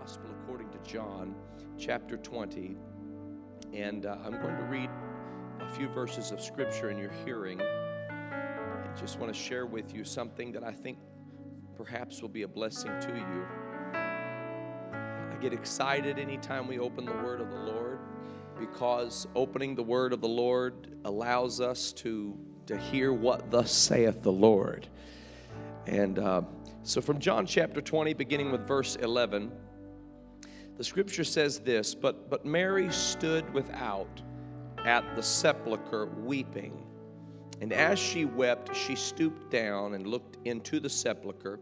Gospel according to John, chapter 20. And uh, I'm going to read a few verses of Scripture in your hearing. I just want to share with you something that I think perhaps will be a blessing to you. I get excited anytime we open the Word of the Lord because opening the Word of the Lord allows us to, to hear what thus saith the Lord. And uh, so, from John chapter 20, beginning with verse 11, the scripture says this But, but Mary stood without at the sepulchre weeping. And as she wept, she stooped down and looked into the sepulchre,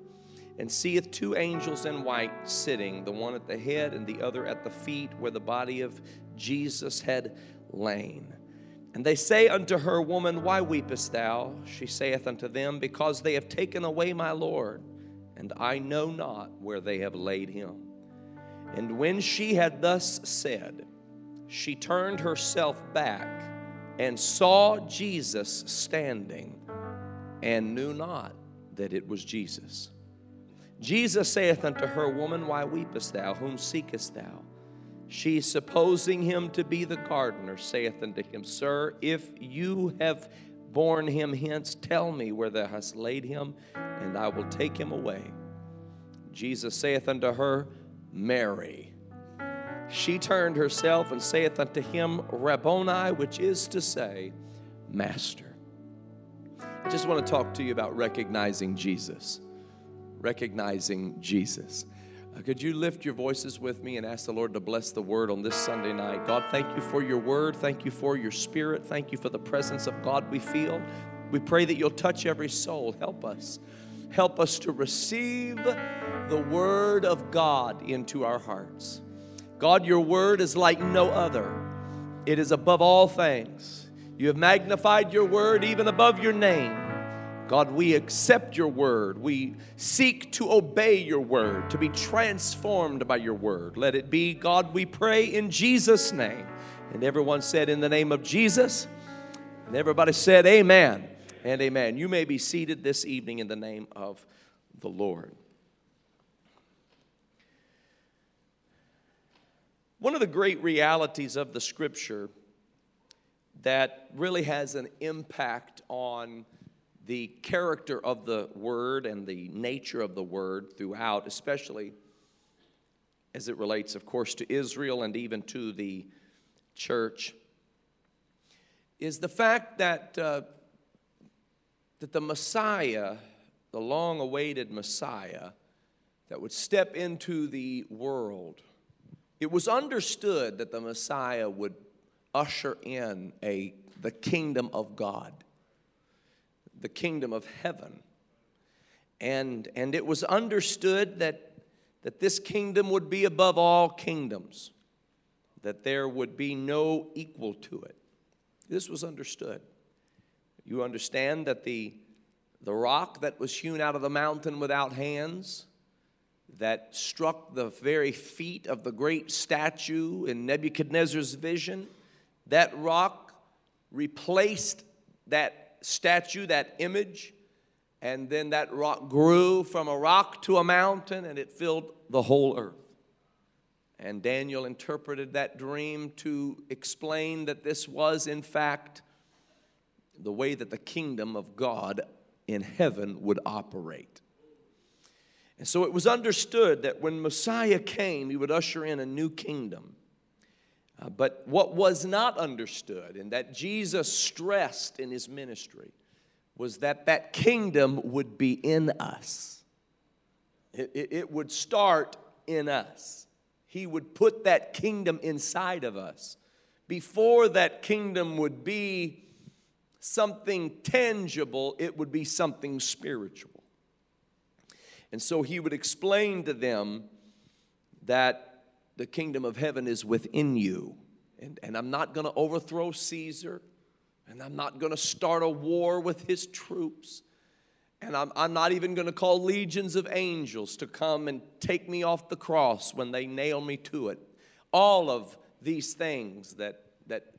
and seeth two angels in white sitting, the one at the head and the other at the feet, where the body of Jesus had lain. And they say unto her, Woman, why weepest thou? She saith unto them, Because they have taken away my Lord, and I know not where they have laid him. And when she had thus said, she turned herself back and saw Jesus standing, and knew not that it was Jesus. Jesus saith unto her, Woman, why weepest thou? Whom seekest thou? She, supposing him to be the gardener, saith unto him, Sir, if you have borne him hence, tell me where thou hast laid him, and I will take him away. Jesus saith unto her, Mary. She turned herself and saith unto him, Rabboni, which is to say, Master. I just want to talk to you about recognizing Jesus. Recognizing Jesus. Uh, could you lift your voices with me and ask the Lord to bless the word on this Sunday night? God, thank you for your word. Thank you for your spirit. Thank you for the presence of God we feel. We pray that you'll touch every soul. Help us. Help us to receive the word of God into our hearts. God, your word is like no other, it is above all things. You have magnified your word even above your name. God, we accept your word. We seek to obey your word, to be transformed by your word. Let it be, God, we pray in Jesus' name. And everyone said, In the name of Jesus. And everybody said, Amen and amen. You may be seated this evening in the name of the Lord. One of the great realities of the scripture that really has an impact on the character of the word and the nature of the word throughout, especially as it relates, of course, to Israel and even to the church, is the fact that, uh, that the Messiah, the long awaited Messiah, that would step into the world, it was understood that the Messiah would usher in a, the kingdom of God the kingdom of heaven. And, and it was understood that, that this kingdom would be above all kingdoms, that there would be no equal to it. This was understood. You understand that the, the rock that was hewn out of the mountain without hands, that struck the very feet of the great statue in Nebuchadnezzar's vision, that rock replaced that statue, that image, and then that rock grew from a rock to a mountain and it filled the whole earth. And Daniel interpreted that dream to explain that this was, in fact, the way that the kingdom of God in heaven would operate. And so it was understood that when Messiah came, he would usher in a new kingdom. Uh, but what was not understood and that Jesus stressed in his ministry was that that kingdom would be in us. It, it, it would start in us. He would put that kingdom inside of us. Before that kingdom would be something tangible, it would be something spiritual. And so he would explain to them that the kingdom of heaven is within you. And, and I'm not going to overthrow Caesar, and I'm not going to start a war with his troops. And I'm, I'm not even going to call legions of angels to come and take me off the cross when they nail me to it. All of these things that,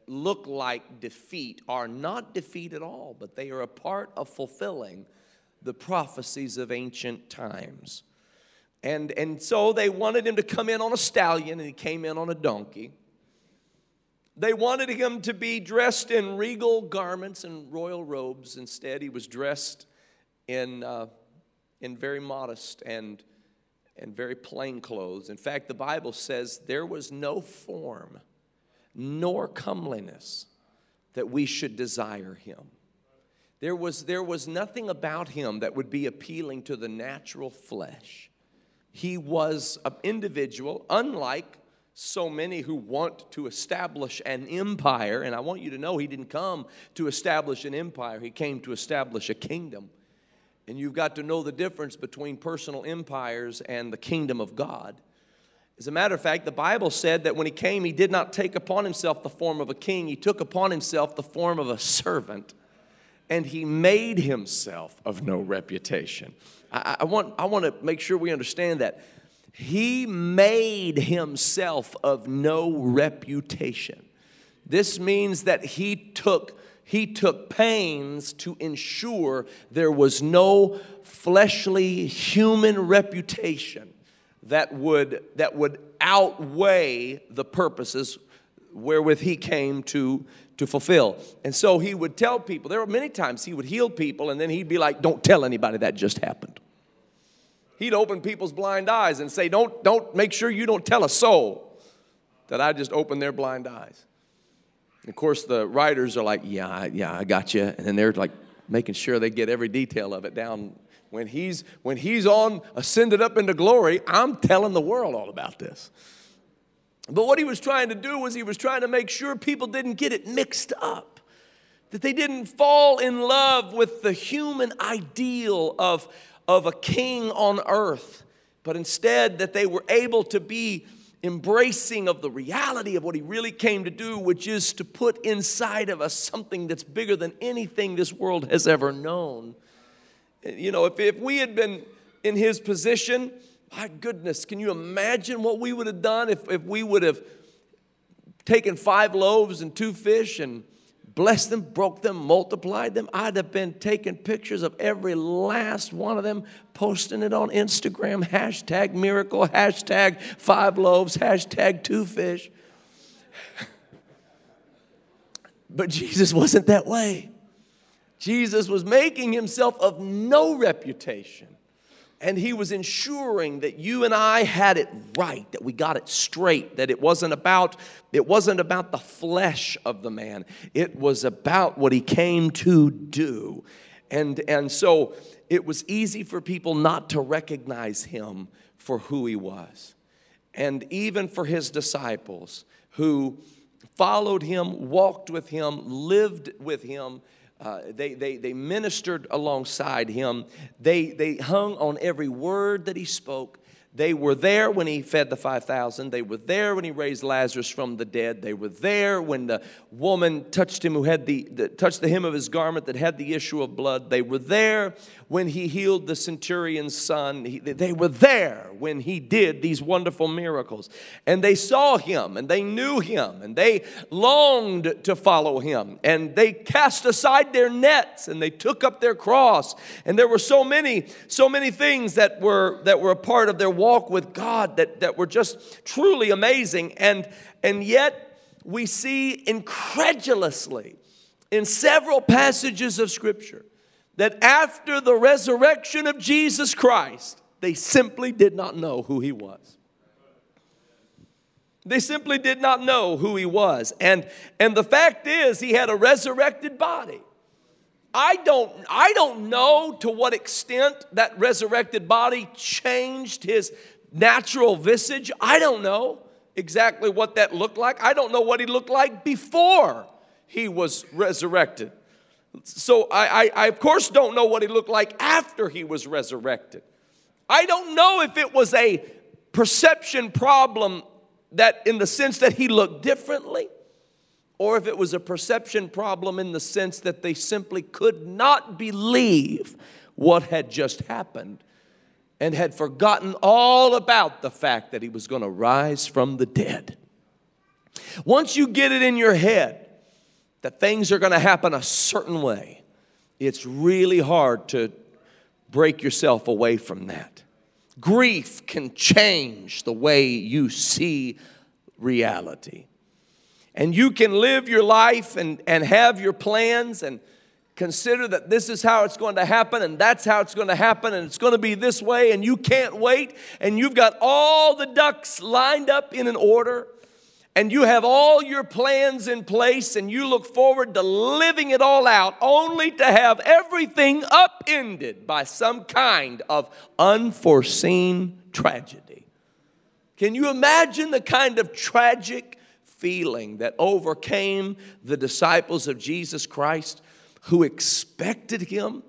look like defeat are not defeat at all, but they are a part of fulfilling the prophecies of ancient times. And, and so they wanted him to come in on a stallion, and he came in on a donkey. They wanted him to be dressed in regal garments and royal robes. Instead, he was dressed in, uh, in very modest and, and very plain clothes. In fact, the Bible says there was no form nor comeliness that we should desire him. There was, there was nothing about him that would be appealing to the natural flesh. He was an individual, unlike so many who want to establish an empire. And I want you to know he didn't come to establish an empire, he came to establish a kingdom. And you've got to know the difference between personal empires and the kingdom of God. As a matter of fact, the Bible said that when he came, he did not take upon himself the form of a king, he took upon himself the form of a servant and he made himself of no reputation. I, I, want, I want to make sure we understand that. He made himself of no reputation. This means that he took, he took pains to ensure there was no fleshly human reputation that would, that would outweigh the purposes wherewith he came to, to fulfill. And so he would tell people, there were many times he would heal people, and then he'd be like, Don't tell anybody that just happened. He'd open people's blind eyes and say, Don't, don't make sure you don't tell a soul that I just opened their blind eyes. And of course, the writers are like, Yeah, yeah, I got you. And then they're like making sure they get every detail of it down. When he's, when he's on ascended up into glory, I'm telling the world all about this. But what he was trying to do was he was trying to make sure people didn't get it mixed up, that they didn't fall in love with the human ideal of, of a king on earth, but instead that they were able to be embracing of the reality of what he really came to do, which is to put inside of us something that's bigger than anything this world has ever known. You know, if, if we had been in his position, my goodness, can you imagine what we would have done if, if we would have taken five loaves and two fish and blessed them, broke them, multiplied them? I'd have been taking pictures of every last one of them, posting it on Instagram, hashtag miracle, hashtag five loaves, hashtag two fish. But Jesus wasn't that way. Jesus was making himself of no reputation and he was ensuring that you and I had it right, that we got it straight, that it wasn't about it wasn't about the flesh of the man. It was about what he came to do. And and so it was easy for people not to recognize him for who he was. And even for his disciples who followed him, walked with him, lived with him, uh, they, they, they ministered alongside him. They, they hung on every word that he spoke. They were there when he fed the 5,000. They were there when he raised Lazarus from the dead. They were there when the woman touched him who had the, the, touched the hem of his garment that had the issue of blood. They were there when he healed the centurion's son. He, they were there when he did these wonderful miracles. And they saw him and they knew him and they longed to follow him. And they cast aside their nets and they took up their cross. And there were so many, so many things that were that were a part of their walk with God that, that were just truly amazing. And, and yet, we see incredulously in several passages of Scripture that after the resurrection of Jesus Christ, they simply did not know who he was. They simply did not know who he was. And, and the fact is, he had a resurrected body. I don't, I don't know to what extent that resurrected body changed his natural visage. I don't know exactly what that looked like. I don't know what he looked like before he was resurrected. So I, I, I, of course don't know what he looked like after he was resurrected. I don't know if it was a perception problem that in the sense that he looked differently or if it was a perception problem in the sense that they simply could not believe what had just happened and had forgotten all about the fact that he was going to rise from the dead. Once you get it in your head that things are going to happen a certain way, it's really hard to break yourself away from that. Grief can change the way you see reality. And you can live your life and, and have your plans and consider that this is how it's going to happen and that's how it's going to happen and it's going to be this way and you can't wait and you've got all the ducks lined up in an order and you have all your plans in place and you look forward to living it all out only to have everything upended by some kind of unforeseen tragedy. Can you imagine the kind of tragic feeling that overcame the disciples of Jesus Christ who expected him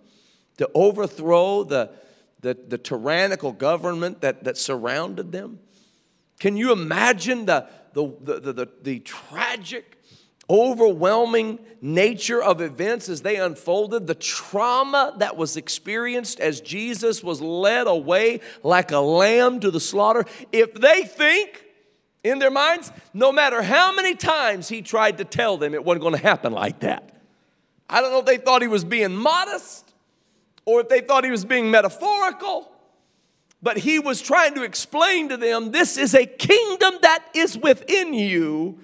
to overthrow the, the, the tyrannical government that, that surrounded them? Can you imagine the, the, the, the, the tragic, overwhelming nature of events as they unfolded, the trauma that was experienced as Jesus was led away like a lamb to the slaughter? If they think in their minds, no matter how many times he tried to tell them it wasn't going to happen like that. I don't know if they thought he was being modest or if they thought he was being metaphorical, but he was trying to explain to them this is a kingdom that is within you.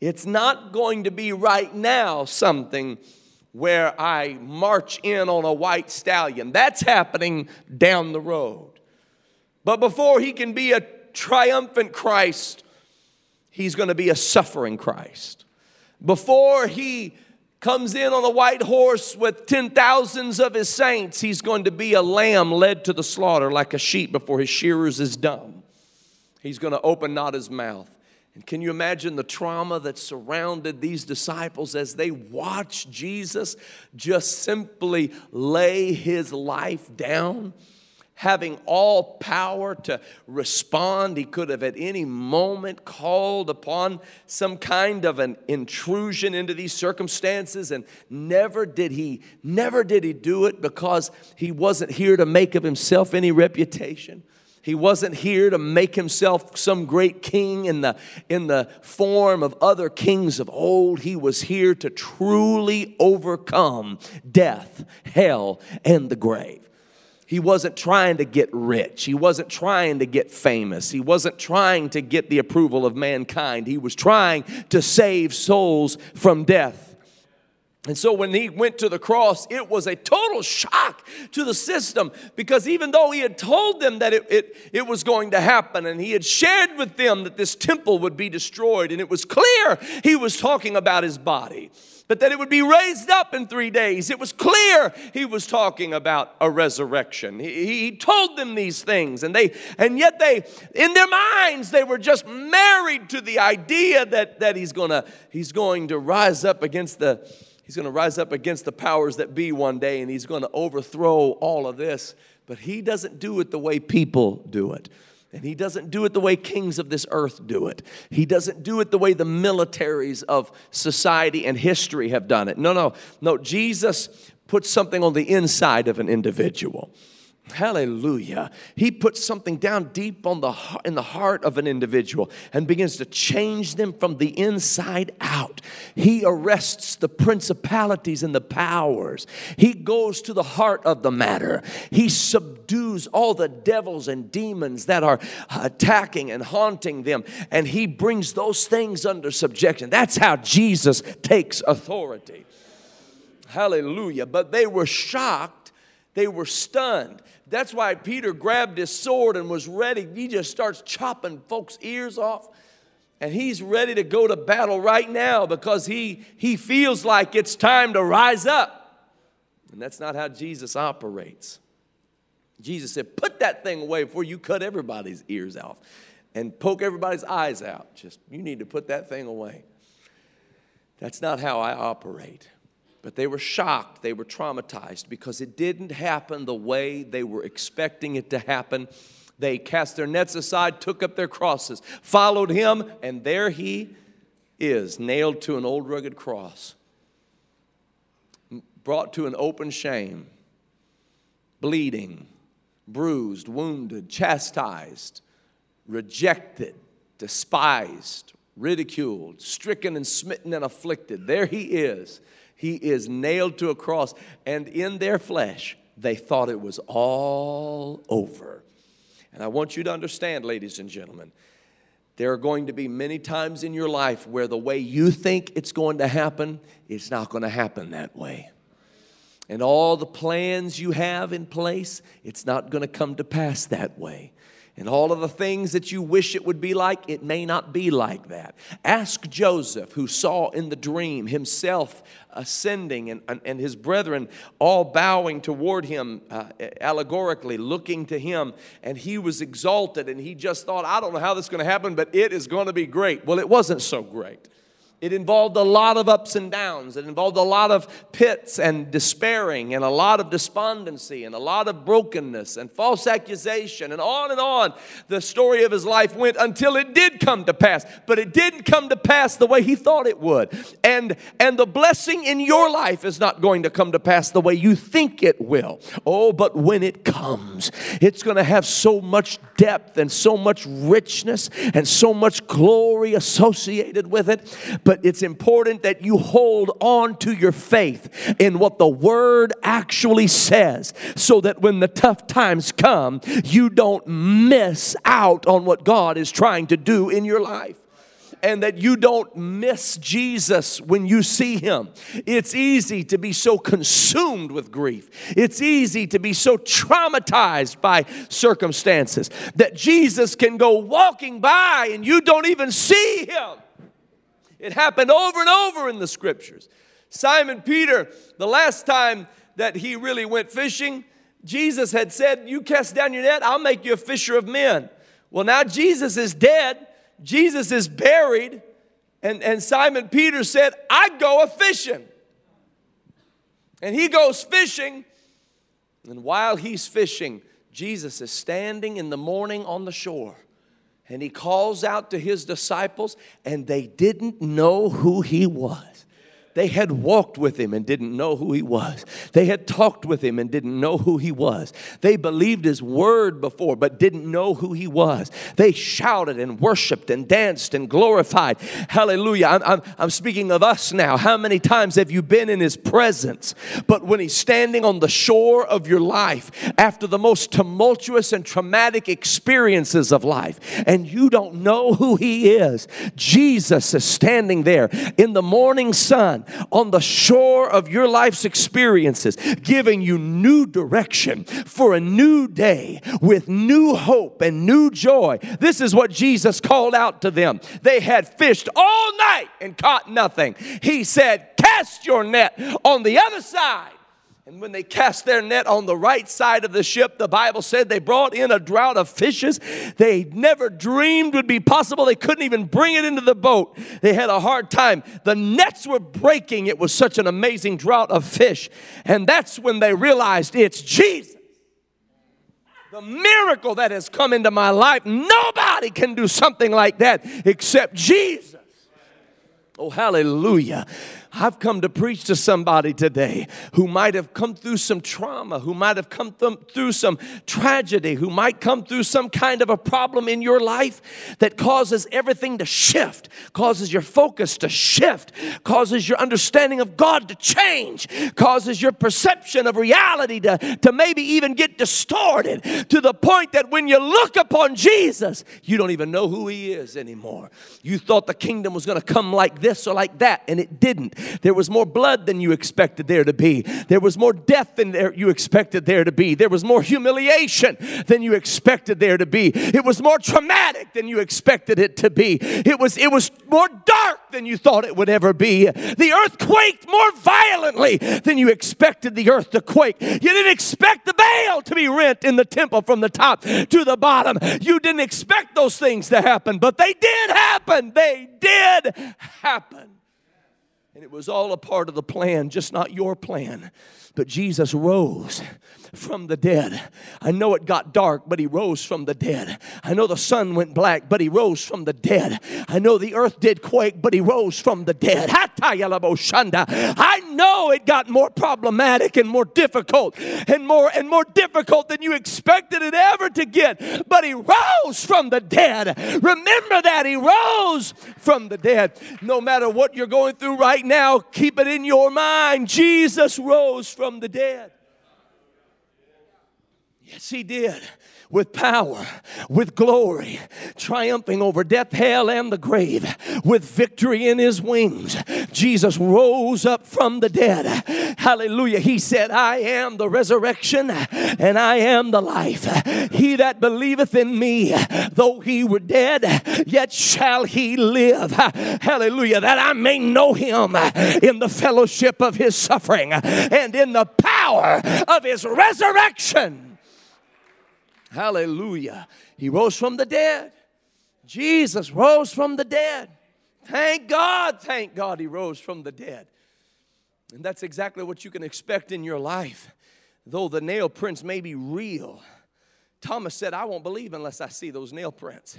It's not going to be right now something where I march in on a white stallion. That's happening down the road. But before he can be a triumphant Christ, he's going to be a suffering Christ. Before he comes in on a white horse with ten thousands of his saints, he's going to be a lamb led to the slaughter like a sheep before his shearers is dumb. He's going to open not his mouth. And can you imagine the trauma that surrounded these disciples as they watched Jesus just simply lay his life down? Having all power to respond. He could have at any moment called upon some kind of an intrusion into these circumstances and never did he never did he do it because he wasn't here to make of himself any reputation. He wasn't here to make himself some great king in the, in the form of other kings of old. He was here to truly overcome death, hell, and the grave. He wasn't trying to get rich. He wasn't trying to get famous. He wasn't trying to get the approval of mankind. He was trying to save souls from death. And so when he went to the cross, it was a total shock to the system because even though he had told them that it, it, it was going to happen and he had shared with them that this temple would be destroyed, and it was clear he was talking about his body but that it would be raised up in three days. It was clear he was talking about a resurrection. He, he, told them these things, and they and yet they, in their minds, they were just married to the idea that, that he's gonna he's going to rise up against the he's gonna rise up against the powers that be one day, and he's gonna overthrow all of this. But he doesn't do it the way people do it. And he doesn't do it the way kings of this earth do it. He doesn't do it the way the militaries of society and history have done it. No, no, no. Jesus puts something on the inside of an individual. Hallelujah. He puts something down deep on the in the heart of an individual and begins to change them from the inside out. He arrests the principalities and the powers. He goes to the heart of the matter. He subdues all the devils and demons that are attacking and haunting them and he brings those things under subjection. That's how Jesus takes authority. Hallelujah. But they were shocked, they were stunned. That's why Peter grabbed his sword and was ready. He just starts chopping folks' ears off. And he's ready to go to battle right now because he, he feels like it's time to rise up. And that's not how Jesus operates. Jesus said, Put that thing away before you cut everybody's ears off and poke everybody's eyes out. Just, you need to put that thing away. That's not how I operate. But they were shocked, they were traumatized because it didn't happen the way they were expecting it to happen. They cast their nets aside, took up their crosses, followed him, and there he is, nailed to an old rugged cross, brought to an open shame, bleeding, bruised, wounded, chastised, rejected, despised, ridiculed, stricken and smitten and afflicted. There he is he is nailed to a cross. And in their flesh, they thought it was all over. And I want you to understand, ladies and gentlemen, there are going to be many times in your life where the way you think it's going to happen, it's not going to happen that way. And all the plans you have in place, it's not going to come to pass that way and all of the things that you wish it would be like, it may not be like that. Ask Joseph, who saw in the dream himself ascending and, and, and his brethren all bowing toward him, uh, allegorically looking to him, and he was exalted, and he just thought, I don't know how this is going to happen, but it is going to be great. Well, it wasn't so great. It involved a lot of ups and downs. It involved a lot of pits and despairing and a lot of despondency and a lot of brokenness and false accusation and on and on. The story of his life went until it did come to pass. But it didn't come to pass the way he thought it would. And, and the blessing in your life is not going to come to pass the way you think it will. Oh, but when it comes, it's going to have so much depth and so much richness and so much glory associated with it. But but it's important that you hold on to your faith in what the Word actually says so that when the tough times come, you don't miss out on what God is trying to do in your life and that you don't miss Jesus when you see him. It's easy to be so consumed with grief. It's easy to be so traumatized by circumstances that Jesus can go walking by and you don't even see him. It happened over and over in the scriptures. Simon Peter, the last time that he really went fishing, Jesus had said, You cast down your net, I'll make you a fisher of men. Well, now Jesus is dead, Jesus is buried, and, and Simon Peter said, I go a fishing. And he goes fishing, and while he's fishing, Jesus is standing in the morning on the shore and he calls out to his disciples, and they didn't know who he was. They had walked with him and didn't know who he was. They had talked with him and didn't know who he was. They believed his word before but didn't know who he was. They shouted and worshiped and danced and glorified. Hallelujah. I'm, I'm, I'm speaking of us now. How many times have you been in his presence? But when he's standing on the shore of your life after the most tumultuous and traumatic experiences of life, and you don't know who he is, Jesus is standing there in the morning sun on the shore of your life's experiences, giving you new direction for a new day with new hope and new joy. This is what Jesus called out to them. They had fished all night and caught nothing. He said, Cast your net on the other side and when they cast their net on the right side of the ship, the Bible said they brought in a drought of fishes they never dreamed would be possible. They couldn't even bring it into the boat. They had a hard time. The nets were breaking. It was such an amazing drought of fish. And that's when they realized it's Jesus. The miracle that has come into my life, nobody can do something like that except Jesus. Oh, hallelujah. I've come to preach to somebody today who might have come through some trauma, who might have come through some tragedy, who might come through some kind of a problem in your life that causes everything to shift, causes your focus to shift, causes your understanding of God to change, causes your perception of reality to, to maybe even get distorted to the point that when you look upon Jesus, you don't even know who He is anymore. You thought the kingdom was going to come like this or like that, and it didn't. There was more blood than you expected there to be. There was more death than there you expected there to be. There was more humiliation than you expected there to be. It was more traumatic than you expected it to be. It was it was more dark than you thought it would ever be. The earth quaked more violently than you expected the earth to quake. You didn't expect the veil to be rent in the temple from the top to the bottom. You didn't expect those things to happen, but they did happen. They did happen. And it was all a part of the plan, just not your plan. But Jesus rose from the dead. I know it got dark, but he rose from the dead. I know the sun went black, but he rose from the dead. I know the earth did quake, but he rose from the dead. I know it got more problematic and more difficult and more and more difficult than you expected it ever to get, but he rose from the dead. Remember that he rose from the dead. No matter what you're going through right now, keep it in your mind. Jesus rose from the dead. Yes, he did. with power, with glory, triumphing over death, hell, and the grave, with victory in his wings. Jesus rose up from the dead. Hallelujah. He said, I am the resurrection and I am the life. He that believeth in me, though he were dead, yet shall he live. Hallelujah. That I may know him in the fellowship of his suffering and in the power of his resurrection. Hallelujah. He rose from the dead. Jesus rose from the dead. Thank God, thank God he rose from the dead. And that's exactly what you can expect in your life. Though the nail prints may be real, Thomas said, I won't believe unless I see those nail prints.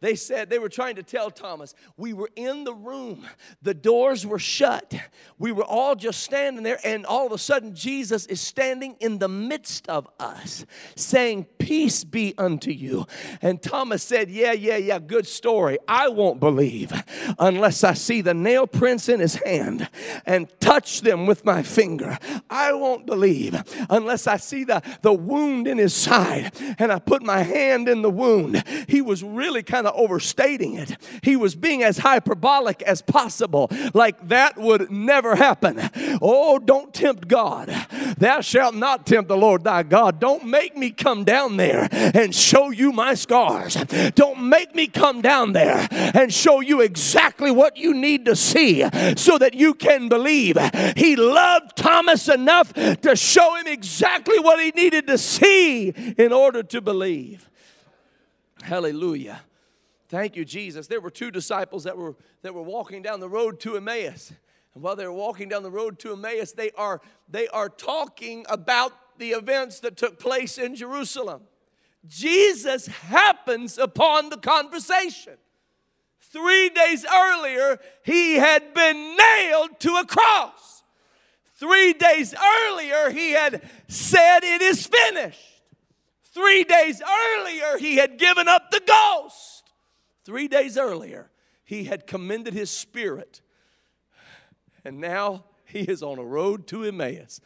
They said, they were trying to tell Thomas, we were in the room, the doors were shut, we were all just standing there, and all of a sudden, Jesus is standing in the midst of us, saying, Peace be unto you. And Thomas said, Yeah, yeah, yeah, good story. I won't believe unless I see the nail prints in his hand and touch them with my finger. I won't believe unless I see the, the wound in his side and I put my hand in the wound. He was really kind of overstating it. He was being as hyperbolic as possible, like that would never happen. Oh, don't tempt God. Thou shalt not tempt the Lord thy God. Don't make me come down there and show you my scars. Don't make me come down there and show you exactly what you need to see so that you can believe. He loved Thomas enough to show him exactly what he needed to see in order to believe. Hallelujah. Thank you, Jesus. There were two disciples that were, that were walking down the road to Emmaus. And while they're walking down the road to Emmaus, they are, they are talking about the events that took place in Jerusalem. Jesus happens upon the conversation. Three days earlier, he had been nailed to a cross. Three days earlier, he had said, It is finished. Three days earlier, he had given up the ghost. Three days earlier, he had commended his spirit. And now he is on a road to Emmaus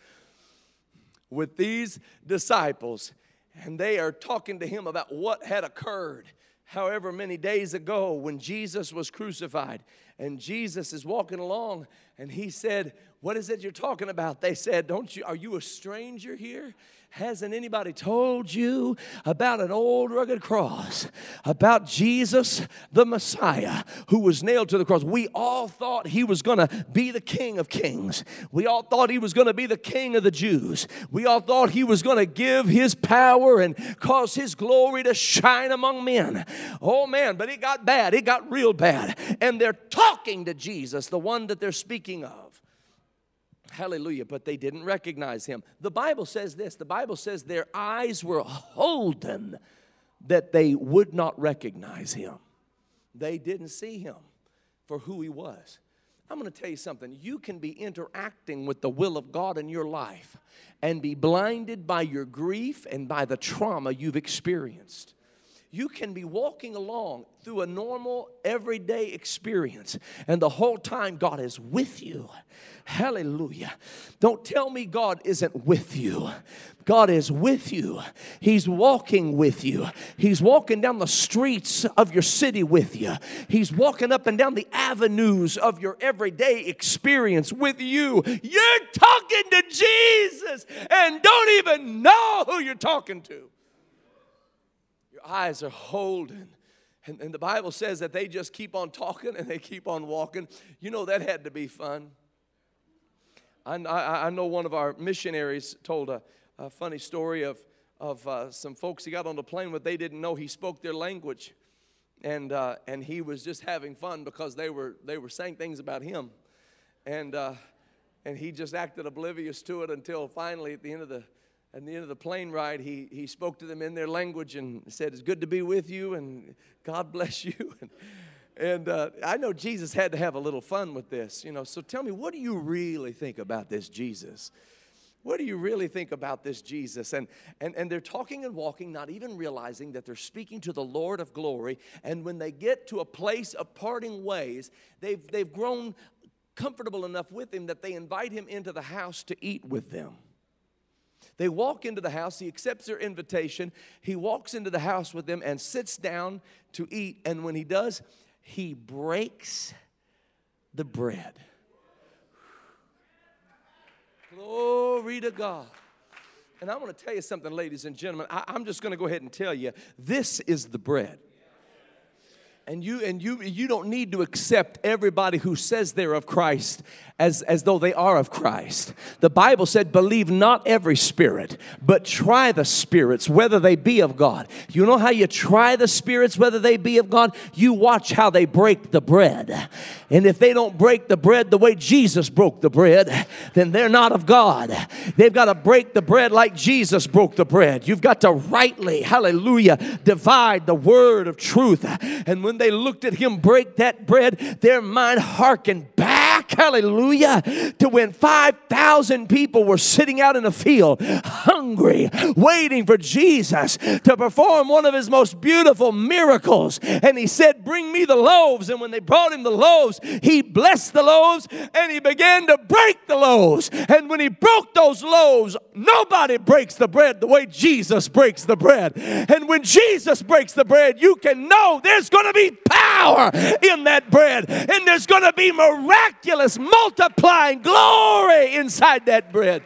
with these disciples, and they are talking to him about what had occurred however many days ago when Jesus was crucified. And Jesus is walking along, and he said, What is it you're talking about? They said, Don't you, are you a stranger here? Hasn't anybody told you about an old rugged cross, about Jesus the Messiah who was nailed to the cross? We all thought he was going to be the King of Kings. We all thought he was going to be the King of the Jews. We all thought he was going to give his power and cause his glory to shine among men. Oh man, but it got bad. It got real bad. And they're talking to Jesus, the one that they're speaking of. Hallelujah. But they didn't recognize him. The Bible says this the Bible says their eyes were holden that they would not recognize him. They didn't see him for who he was. I'm going to tell you something. You can be interacting with the will of God in your life and be blinded by your grief and by the trauma you've experienced you can be walking along through a normal, everyday experience, and the whole time God is with you. Hallelujah. Don't tell me God isn't with you. God is with you. He's walking with you. He's walking down the streets of your city with you. He's walking up and down the avenues of your everyday experience with you. You're talking to Jesus and don't even know who you're talking to eyes are holding. And, and the Bible says that they just keep on talking and they keep on walking. You know, that had to be fun. I, I, I know one of our missionaries told a, a funny story of, of uh, some folks he got on the plane with, they didn't know he spoke their language. And, uh, and he was just having fun because they were, they were saying things about him. And, uh, and he just acted oblivious to it until finally, at the end of the at the end of the plane ride, he, he spoke to them in their language and said, It's good to be with you and God bless you. and, and uh, I know Jesus had to have a little fun with this, you know. So tell me, what do you really think about this Jesus? What do you really think about this Jesus? And, and, and they're talking and walking, not even realizing that they're speaking to the Lord of glory. And when they get to a place of parting ways, they've, they've grown comfortable enough with him that they invite him into the house to eat with them. They walk into the house. He accepts their invitation. He walks into the house with them and sits down to eat. And when he does, he breaks the bread. Glory to God. And I want to tell you something, ladies and gentlemen. I, am just going to go ahead and tell you this is the bread and you and you you don't need to accept everybody who says they're of Christ as, as though they are of Christ. The Bible said, believe not every spirit, but try the spirits, whether they be of God. You know how you try the spirits, whether they be of God? You watch how they break the bread. And if they don't break the bread the way Jesus broke the bread, then they're not of God. They've got to break the bread like Jesus broke the bread. You've got to rightly, hallelujah, divide the word of truth. And when they looked at him break that bread, their mind hearkened hallelujah, to when 5,000 people were sitting out in a field, hungry, waiting for Jesus to perform one of his most beautiful miracles. And he said, Bring me the loaves. And when they brought him the loaves, he blessed the loaves and he began to break the loaves. And when he broke those loaves, nobody breaks the bread the way Jesus breaks the bread. And when Jesus breaks the bread, you can know there's going to be power in that bread and there's going to be miraculous multiplying glory inside that bread.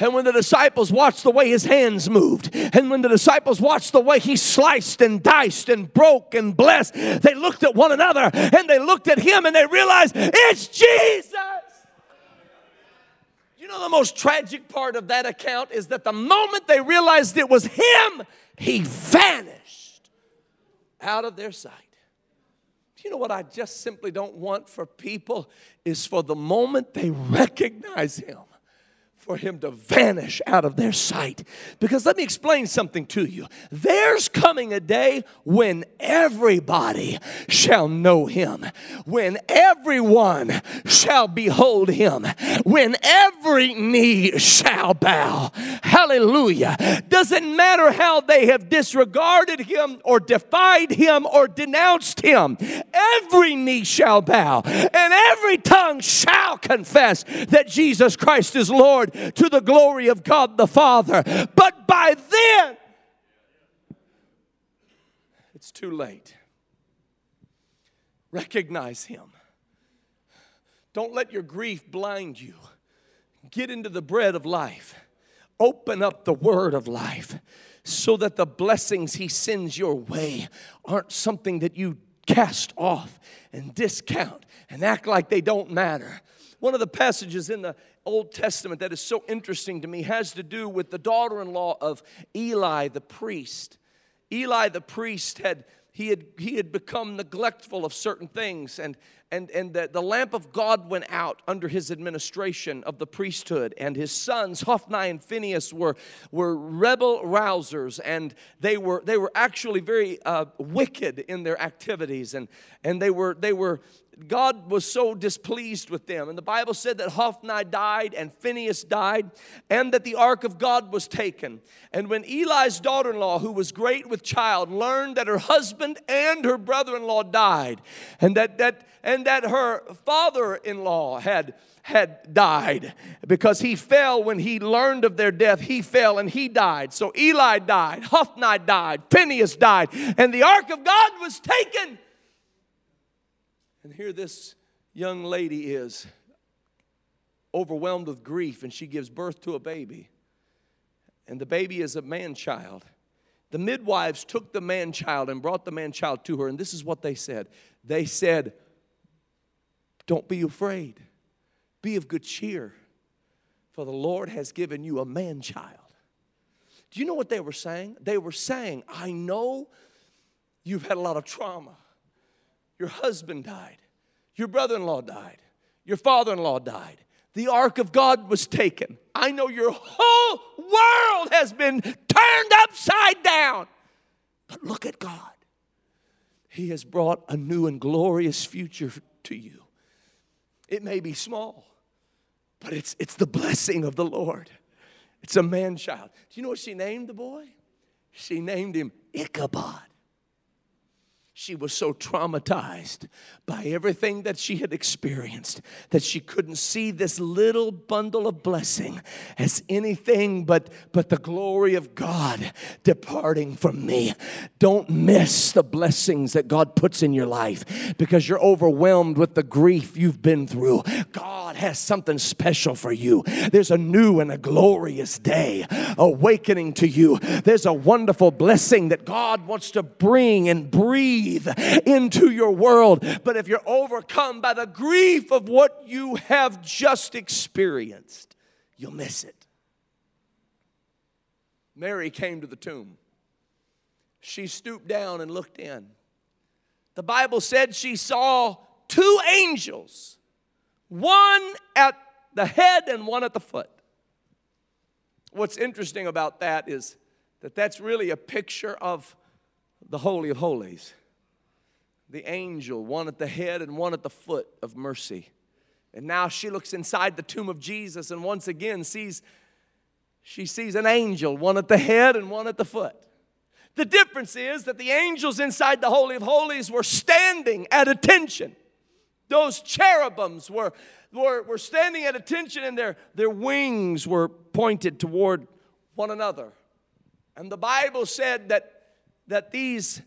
And when the disciples watched the way his hands moved, and when the disciples watched the way he sliced and diced and broke and blessed, they looked at one another and they looked at him and they realized it's Jesus. You know, the most tragic part of that account is that the moment they realized it was him, he vanished out of their sight you know what I just simply don't want for people is for the moment they recognize Him for him to vanish out of their sight. Because let me explain something to you. There's coming a day when everybody shall know him, when everyone shall behold him, when every knee shall bow. Hallelujah. Doesn't matter how they have disregarded him or defied him or denounced him, every knee shall bow and every tongue shall confess that Jesus Christ is Lord to the glory of God the Father. But by then, it's too late. Recognize Him. Don't let your grief blind you. Get into the bread of life. Open up the word of life so that the blessings He sends your way aren't something that you cast off and discount and act like they don't matter. One of the passages in the Old Testament that is so interesting to me has to do with the daughter in law of Eli the priest. Eli the priest had he had he had become neglectful of certain things and and and the, the lamp of god went out under his administration of the priesthood and his sons hophni and phinehas were were rebel rousers and they were they were actually very uh, wicked in their activities and and they were they were God was so displeased with them. And the Bible said that Hophni died and Phinehas died, and that the ark of God was taken. And when Eli's daughter in law, who was great with child, learned that her husband and her brother in law died, and that, that, and that her father in law had had died because he fell when he learned of their death. He fell and he died. So Eli died, Hophni died, Phinehas died, and the ark of God was taken. And here this young lady is overwhelmed with grief and she gives birth to a baby. And the baby is a man child. The midwives took the man child and brought the man child to her. And this is what they said they said, Don't be afraid, be of good cheer, for the Lord has given you a man child. Do you know what they were saying? They were saying, I know you've had a lot of trauma. Your husband died. Your brother in law died. Your father in law died. The ark of God was taken. I know your whole world has been turned upside down. But look at God. He has brought a new and glorious future to you. It may be small, but it's, it's the blessing of the Lord. It's a man child. Do you know what she named the boy? She named him Ichabod. She was so traumatized by everything that she had experienced that she couldn't see this little bundle of blessing as anything but, but the glory of God departing from me. Don't miss the blessings that God puts in your life because you're overwhelmed with the grief you've been through. God has something special for you. There's a new and a glorious day awakening to you. There's a wonderful blessing that God wants to bring and breathe breathe into your world. But if you're overcome by the grief of what you have just experienced, you'll miss it. Mary came to the tomb. She stooped down and looked in. The Bible said she saw two angels, one at the head and one at the foot. What's interesting about that is that that's really a picture of the Holy of Holies the angel, one at the head and one at the foot of mercy. And now she looks inside the tomb of Jesus and once again sees she sees an angel, one at the head and one at the foot. The difference is that the angels inside the Holy of Holies were standing at attention. Those cherubims were, were, were standing at attention and their, their wings were pointed toward one another. And the Bible said that, that these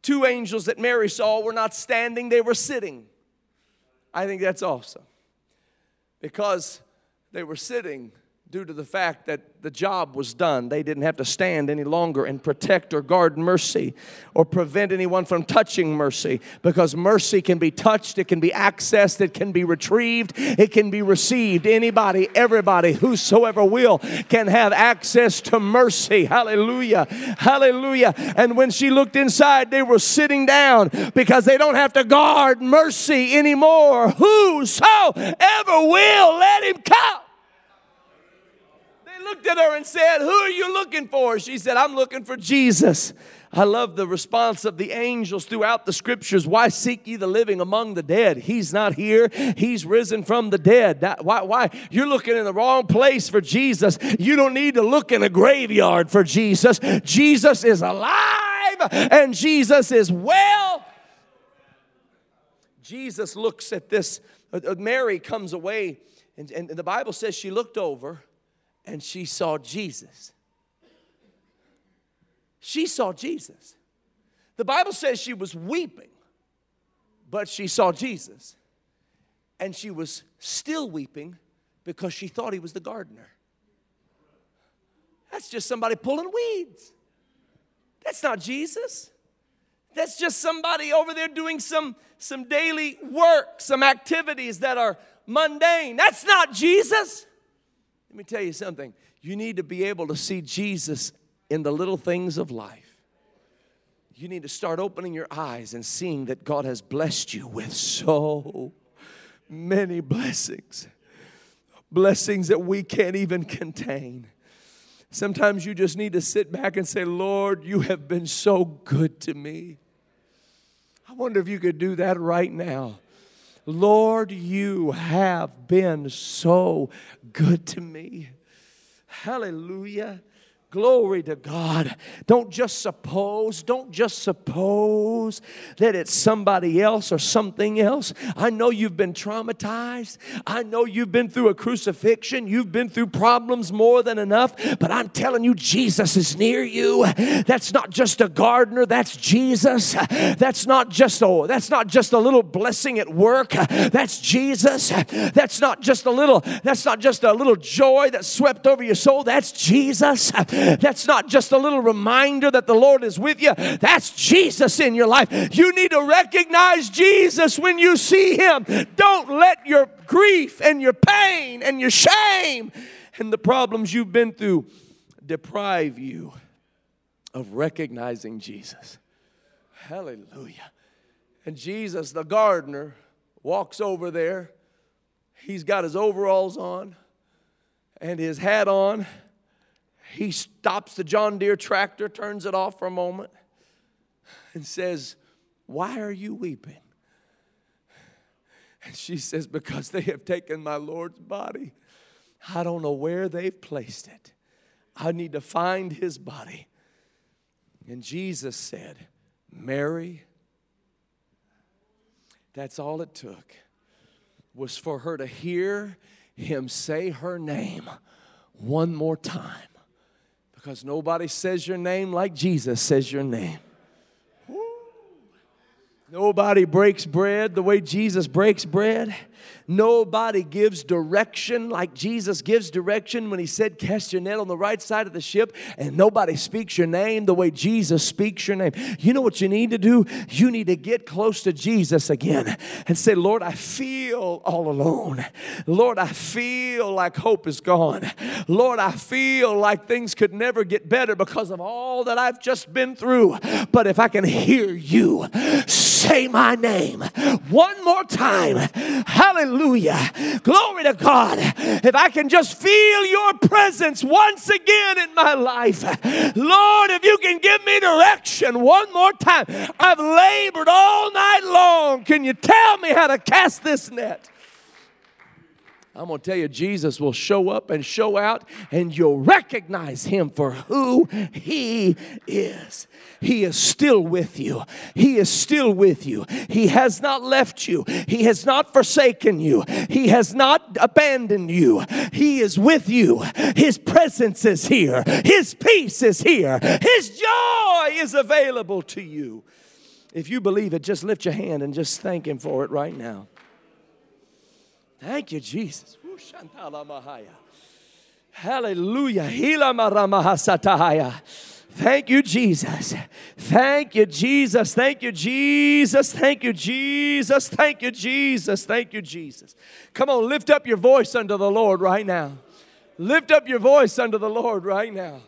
two angels that Mary saw were not standing, they were sitting. I think that's awesome because they were sitting due to the fact that the job was done. They didn't have to stand any longer and protect or guard mercy or prevent anyone from touching mercy because mercy can be touched, it can be accessed, it can be retrieved, it can be received. Anybody, everybody, whosoever will can have access to mercy. Hallelujah. Hallelujah. And when she looked inside, they were sitting down because they don't have to guard mercy anymore. Whosoever will, let him come looked at her and said, Who are you looking for? She said, I'm looking for Jesus. I love the response of the angels throughout the scriptures. Why seek ye the living among the dead? He's not here. He's risen from the dead. That, why, why? You're looking in the wrong place for Jesus. You don't need to look in a graveyard for Jesus. Jesus is alive and Jesus is well. Jesus looks at this. Uh, uh, Mary comes away, and, and the Bible says she looked over and she saw Jesus. She saw Jesus. The Bible says she was weeping, but she saw Jesus. And she was still weeping because she thought he was the gardener. That's just somebody pulling weeds. That's not Jesus. That's just somebody over there doing some, some daily work, some activities that are mundane. That's not Jesus. Let me tell you something. You need to be able to see Jesus in the little things of life. You need to start opening your eyes and seeing that God has blessed you with so many blessings. Blessings that we can't even contain. Sometimes you just need to sit back and say, Lord, you have been so good to me. I wonder if you could do that right now. Lord, you have been so good to me. Hallelujah. Glory to God. Don't just suppose, don't just suppose that it's somebody else or something else. I know you've been traumatized. I know you've been through a crucifixion. You've been through problems more than enough. But I'm telling you, Jesus is near you. That's not just a gardener, that's Jesus. That's not just a that's not just a little blessing at work. That's Jesus. That's not just a little, that's not just a little joy that swept over your soul. That's Jesus. That's not just a little reminder that the Lord is with you, that's Jesus in your life. You need to recognize Jesus when you see Him. Don't let your grief and your pain and your shame and the problems you've been through deprive you of recognizing Jesus. Hallelujah. And Jesus, the gardener, walks over there. He's got his overalls on and his hat on he stops the John Deere tractor, turns it off for a moment, and says, Why are you weeping? And she says, Because they have taken my Lord's body. I don't know where they've placed it. I need to find his body. And Jesus said, Mary, That's all it took was for her to hear him say her name one more time. Because nobody says your name like Jesus says your name. Nobody breaks bread the way Jesus breaks bread. Nobody gives direction like Jesus gives direction when he said, Cast your net on the right side of the ship. And nobody speaks your name the way Jesus speaks your name. You know what you need to do? You need to get close to Jesus again and say, Lord, I feel all alone. Lord, I feel like hope is gone. Lord, I feel like things could never get better because of all that I've just been through. But if I can hear you say my name one more time, hallelujah, glory to God. If I can just feel your presence once again in my life, Lord, if you can give me direction one more time, I've labored all night long. Can you tell me how to cast this net? I'm going to tell you, Jesus will show up and show out, and you'll recognize him for who he is. He is still with you. He is still with you. He has not left you. He has not forsaken you. He has not abandoned you. He is with you. His presence is here. His peace is here. His joy is available to you. If you believe it, just lift your hand and just thank Him for it right now. Thank you, Jesus. Hallelujah. Thank you, Jesus. Thank you, Jesus. Thank you, Jesus. Thank you, Jesus. Thank you, Jesus. Thank you, Jesus. Come on, lift up your voice unto the Lord right now. Lift up your voice unto the Lord right now.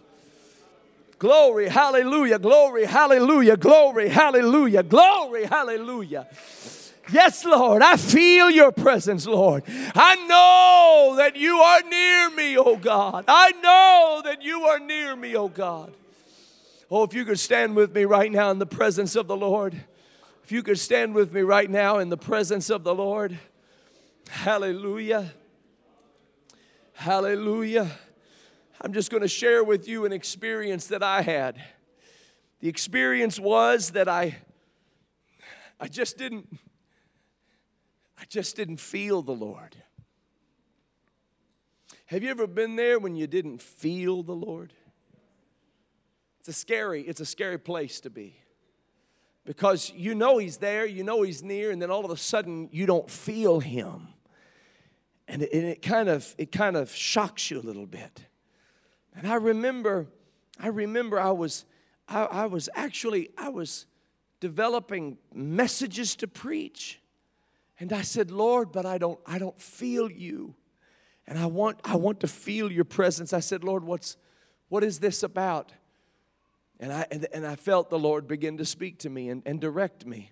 Glory, hallelujah, glory, hallelujah, glory, hallelujah, glory, hallelujah. Yes, Lord, I feel your presence, Lord. I know that you are near me, oh God. I know that you are near me, oh God. Oh, if you could stand with me right now in the presence of the Lord. If you could stand with me right now in the presence of the Lord. Hallelujah. Hallelujah. I'm just going to share with you an experience that I had. The experience was that I I just didn't I just didn't feel the Lord. Have you ever been there when you didn't feel the Lord? It's a scary, it's a scary place to be. Because you know he's there, you know he's near, and then all of a sudden you don't feel him. And it, and it kind of it kind of shocks you a little bit. And I remember, I remember I was I, I was actually I was developing messages to preach. And I said, Lord, but I don't, I don't feel you. And I want, I want to feel your presence. I said, Lord, what's, what is this about? And I, and, and I felt the Lord begin to speak to me and, and direct me.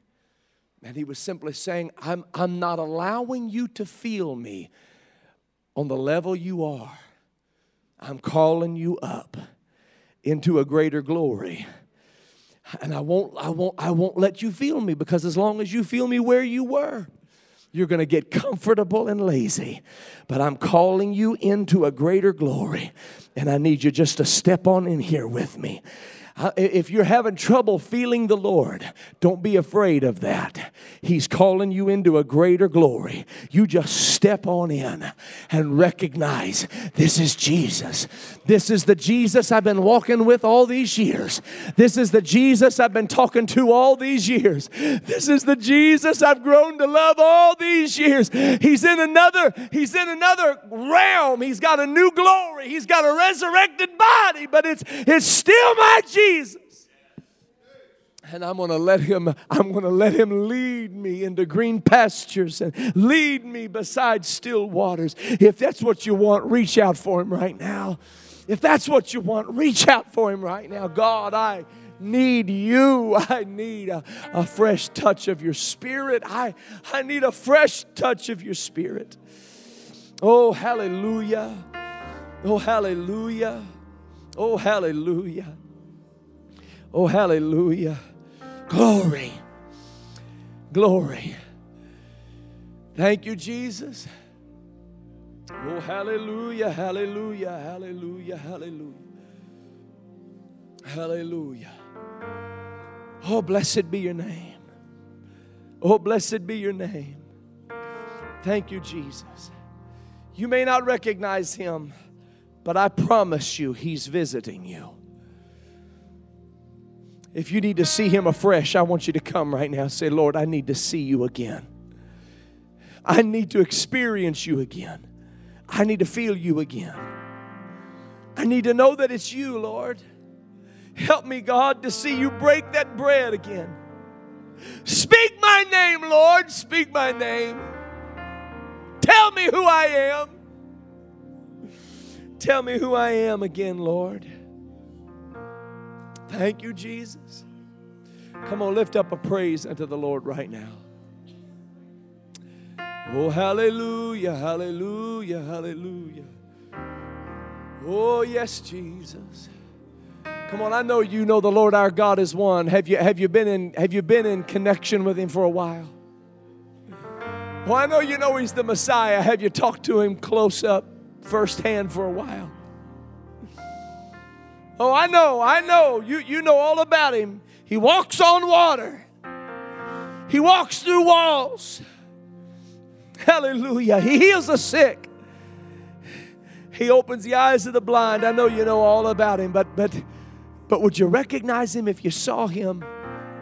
And he was simply saying, I'm, I'm not allowing you to feel me on the level you are. I'm calling you up into a greater glory. And I won't, I won't, I won't let you feel me because as long as you feel me where you were, you're going to get comfortable and lazy. But I'm calling you into a greater glory. And I need you just to step on in here with me. If you're having trouble feeling the Lord, don't be afraid of that. He's calling you into a greater glory. You just step on in and recognize this is Jesus. This is the Jesus I've been walking with all these years. This is the Jesus I've been talking to all these years. This is the Jesus I've grown to love all these years. He's in another he's in another realm. He's got a new glory. He's got a resurrected body, but it's it's still my Jesus. Jesus. And I'm going to let him I'm going to let him lead me into green pastures and lead me beside still waters. If that's what you want, reach out for him right now. If that's what you want, reach out for him right now. God, I need you. I need a, a fresh touch of your spirit. I, I need a fresh touch of your spirit. Oh, hallelujah. Oh, hallelujah. Oh, hallelujah. Oh, hallelujah. Glory. Glory. Thank you, Jesus. Oh, hallelujah, hallelujah, hallelujah, hallelujah. Hallelujah. Oh, blessed be your name. Oh, blessed be your name. Thank you, Jesus. You may not recognize him, but I promise you, he's visiting you. If you need to see him afresh, I want you to come right now. Say, Lord, I need to see you again. I need to experience you again. I need to feel you again. I need to know that it's you, Lord. Help me, God, to see you break that bread again. Speak my name, Lord. Speak my name. Tell me who I am. Tell me who I am again, Lord. Thank you, Jesus. Come on, lift up a praise unto the Lord right now. Oh, hallelujah, hallelujah, hallelujah. Oh, yes, Jesus. Come on, I know you know the Lord our God is one. Have you, have you, been, in, have you been in connection with Him for a while? Well, I know you know He's the Messiah. Have you talked to Him close up, firsthand for a while? Oh, I know, I know. You, you know all about Him. He walks on water, He walks through walls. Hallelujah. He heals the sick. He opens the eyes of the blind. I know you know all about him, but but but would you recognize him if you saw him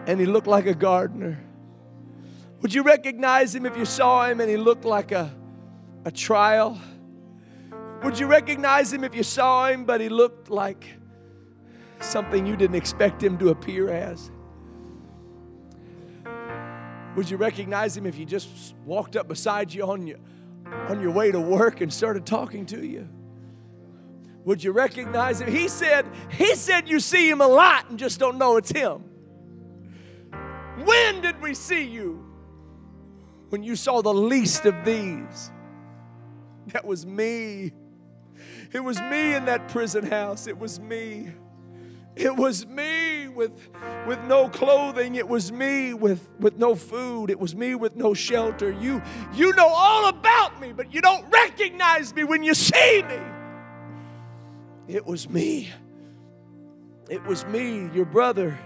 and he looked like a gardener? Would you recognize him if you saw him and he looked like a, a trial? Would you recognize him if you saw him but he looked like something you didn't expect him to appear as? Would you recognize him if he just walked up beside you on your, on your way to work and started talking to you? Would you recognize him? He said, he said you see him a lot and just don't know it's him. When did we see you? When you saw the least of these. That was me. It was me in that prison house. It was me. It was me with, with no clothing. It was me with, with no food. It was me with no shelter. You, you know all about me, but you don't recognize me when you see me. It was me. It was me, your brother,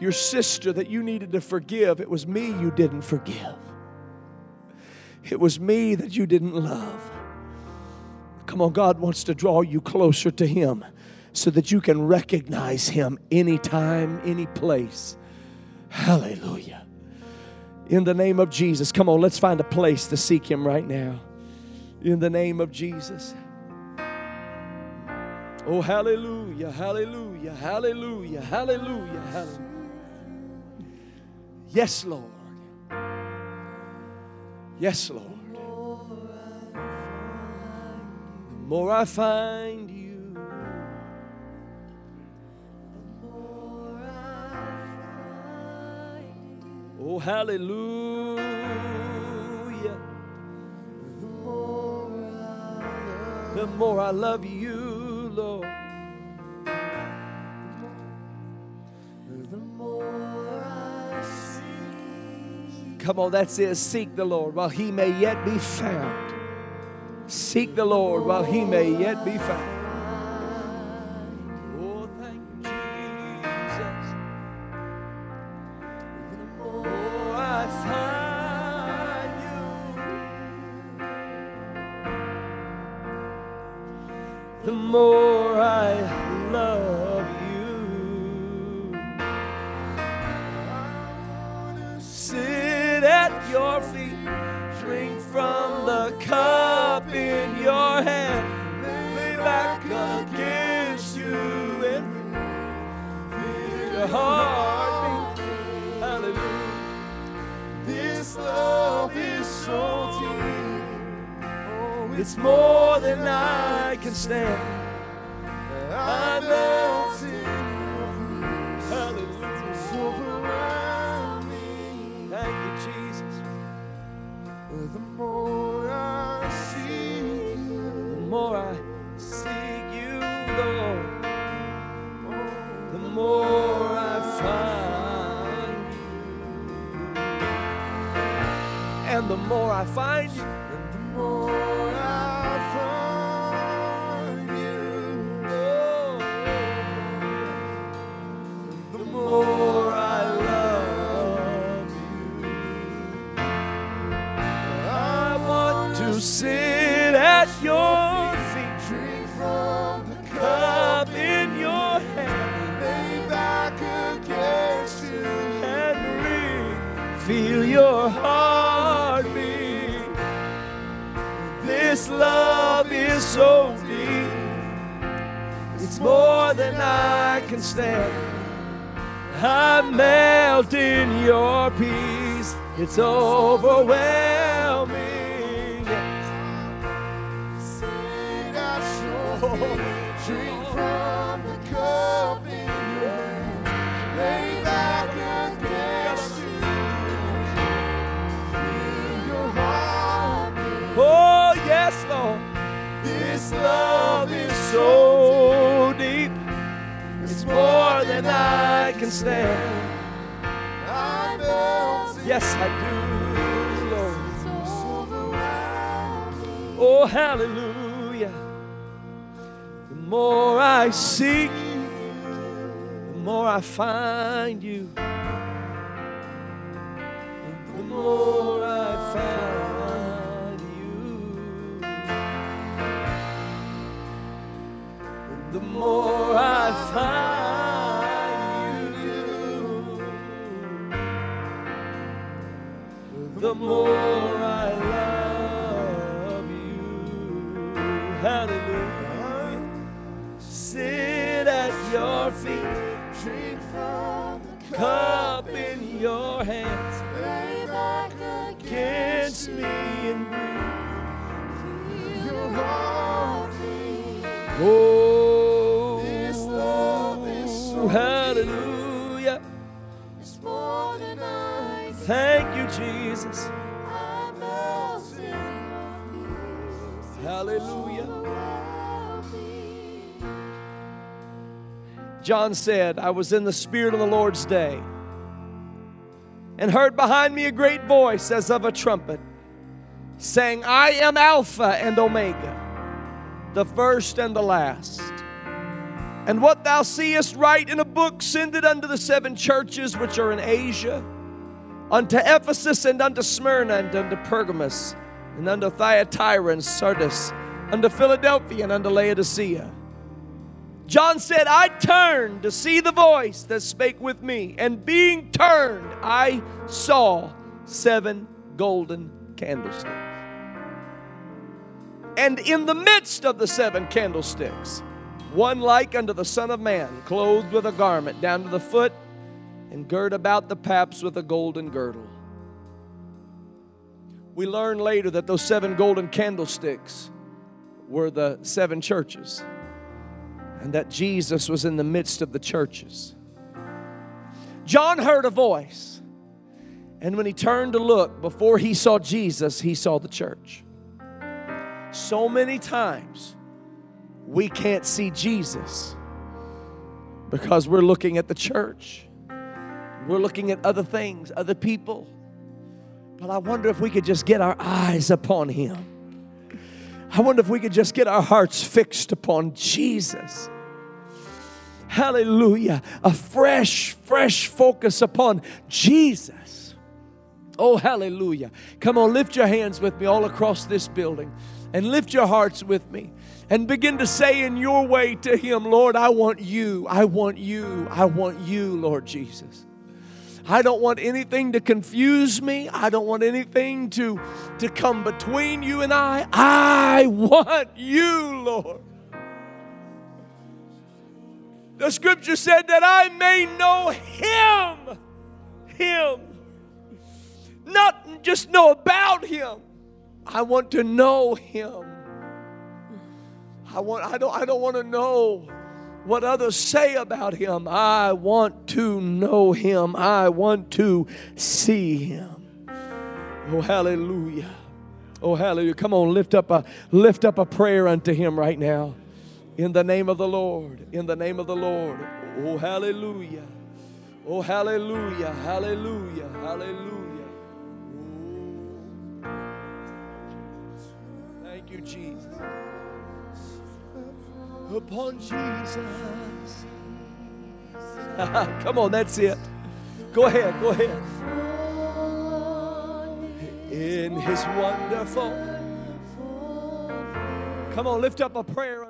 your sister that you needed to forgive. It was me you didn't forgive. It was me that you didn't love. Come on, God wants to draw you closer to Him so that you can recognize Him anytime, any place. Hallelujah. In the name of Jesus. Come on, let's find a place to seek Him right now. In the name of Jesus. Oh, hallelujah, hallelujah, hallelujah, hallelujah, hallelujah. Yes, Lord. Yes, Lord. The more I find you, oh, hallelujah. The more I love the more I love you, Lord. The more I seek. Come on, that's it. Seek the Lord while he may yet be found. Seek the Lord while he may yet be found. I love you. Sit at your feet, drink from the cup in your hand, back against you and feel your. Hallelujah. This love is so deep. Oh, it's more than I can stand. The more I see the more I seek you, Lord, the more I find you, and the more I find you, your feet. Drink from the Cup in your hand lay back against you. and ring. Feel your heart beat. This love is so deep. It's more than I can stand. I melt in your peace. It's overwhelming. Can stand. I melt in Yes, I do, Lord. Oh, hallelujah. The more I seek you, the more I find you. The more I find you. The more I find The more I love you. Hallelujah. Sit at your feet, Drink from the cup. in your hands, Lay back against me and breathe. Feel your heart. Oh, Thank you, Jesus. Hallelujah. John said, I was in the Spirit of the Lord's day and heard behind me a great voice as of a trumpet saying, I am Alpha and Omega, the first and the last. And what thou seest, write in a book, send it unto the seven churches which are in Asia, unto Ephesus and unto Smyrna and unto Pergamos and unto Thyatira and Sardis, unto Philadelphia and unto Laodicea. John said, I turned to see the voice that spake with me, and being turned, I saw seven golden candlesticks. And in the midst of the seven candlesticks, one like unto the Son of Man, clothed with a garment down to the foot, and gird about the paps with a golden girdle. We learn later that those seven golden candlesticks were the seven churches and that Jesus was in the midst of the churches. John heard a voice, and when he turned to look, before he saw Jesus, he saw the church. So many times we can't see Jesus because we're looking at the church, we're looking at other things, other people. But I wonder if we could just get our eyes upon him. I wonder if we could just get our hearts fixed upon Jesus. Hallelujah. A fresh, fresh focus upon Jesus. Oh, hallelujah. Come on, lift your hands with me all across this building and lift your hearts with me and begin to say in your way to Him, Lord, I want you. I want you. I want you, Lord Jesus. I don't want anything to confuse me. I don't want anything to, to come between you and I. I want you, Lord. The scripture said that I may know Him. Him. Not just know about Him. I want to know Him. I want I don't I don't want to know what others say about him. I want to know him. I want to see him. Oh hallelujah. Oh hallelujah. Come on, lift up a lift up a prayer unto him right now. In the name of the Lord. In the name of the Lord. Oh hallelujah. Oh hallelujah. Hallelujah. Hallelujah. Thank you, Jesus upon Jesus. Come on, that's it. Go ahead, go ahead. In his wonderful. Come on, lift up a prayer.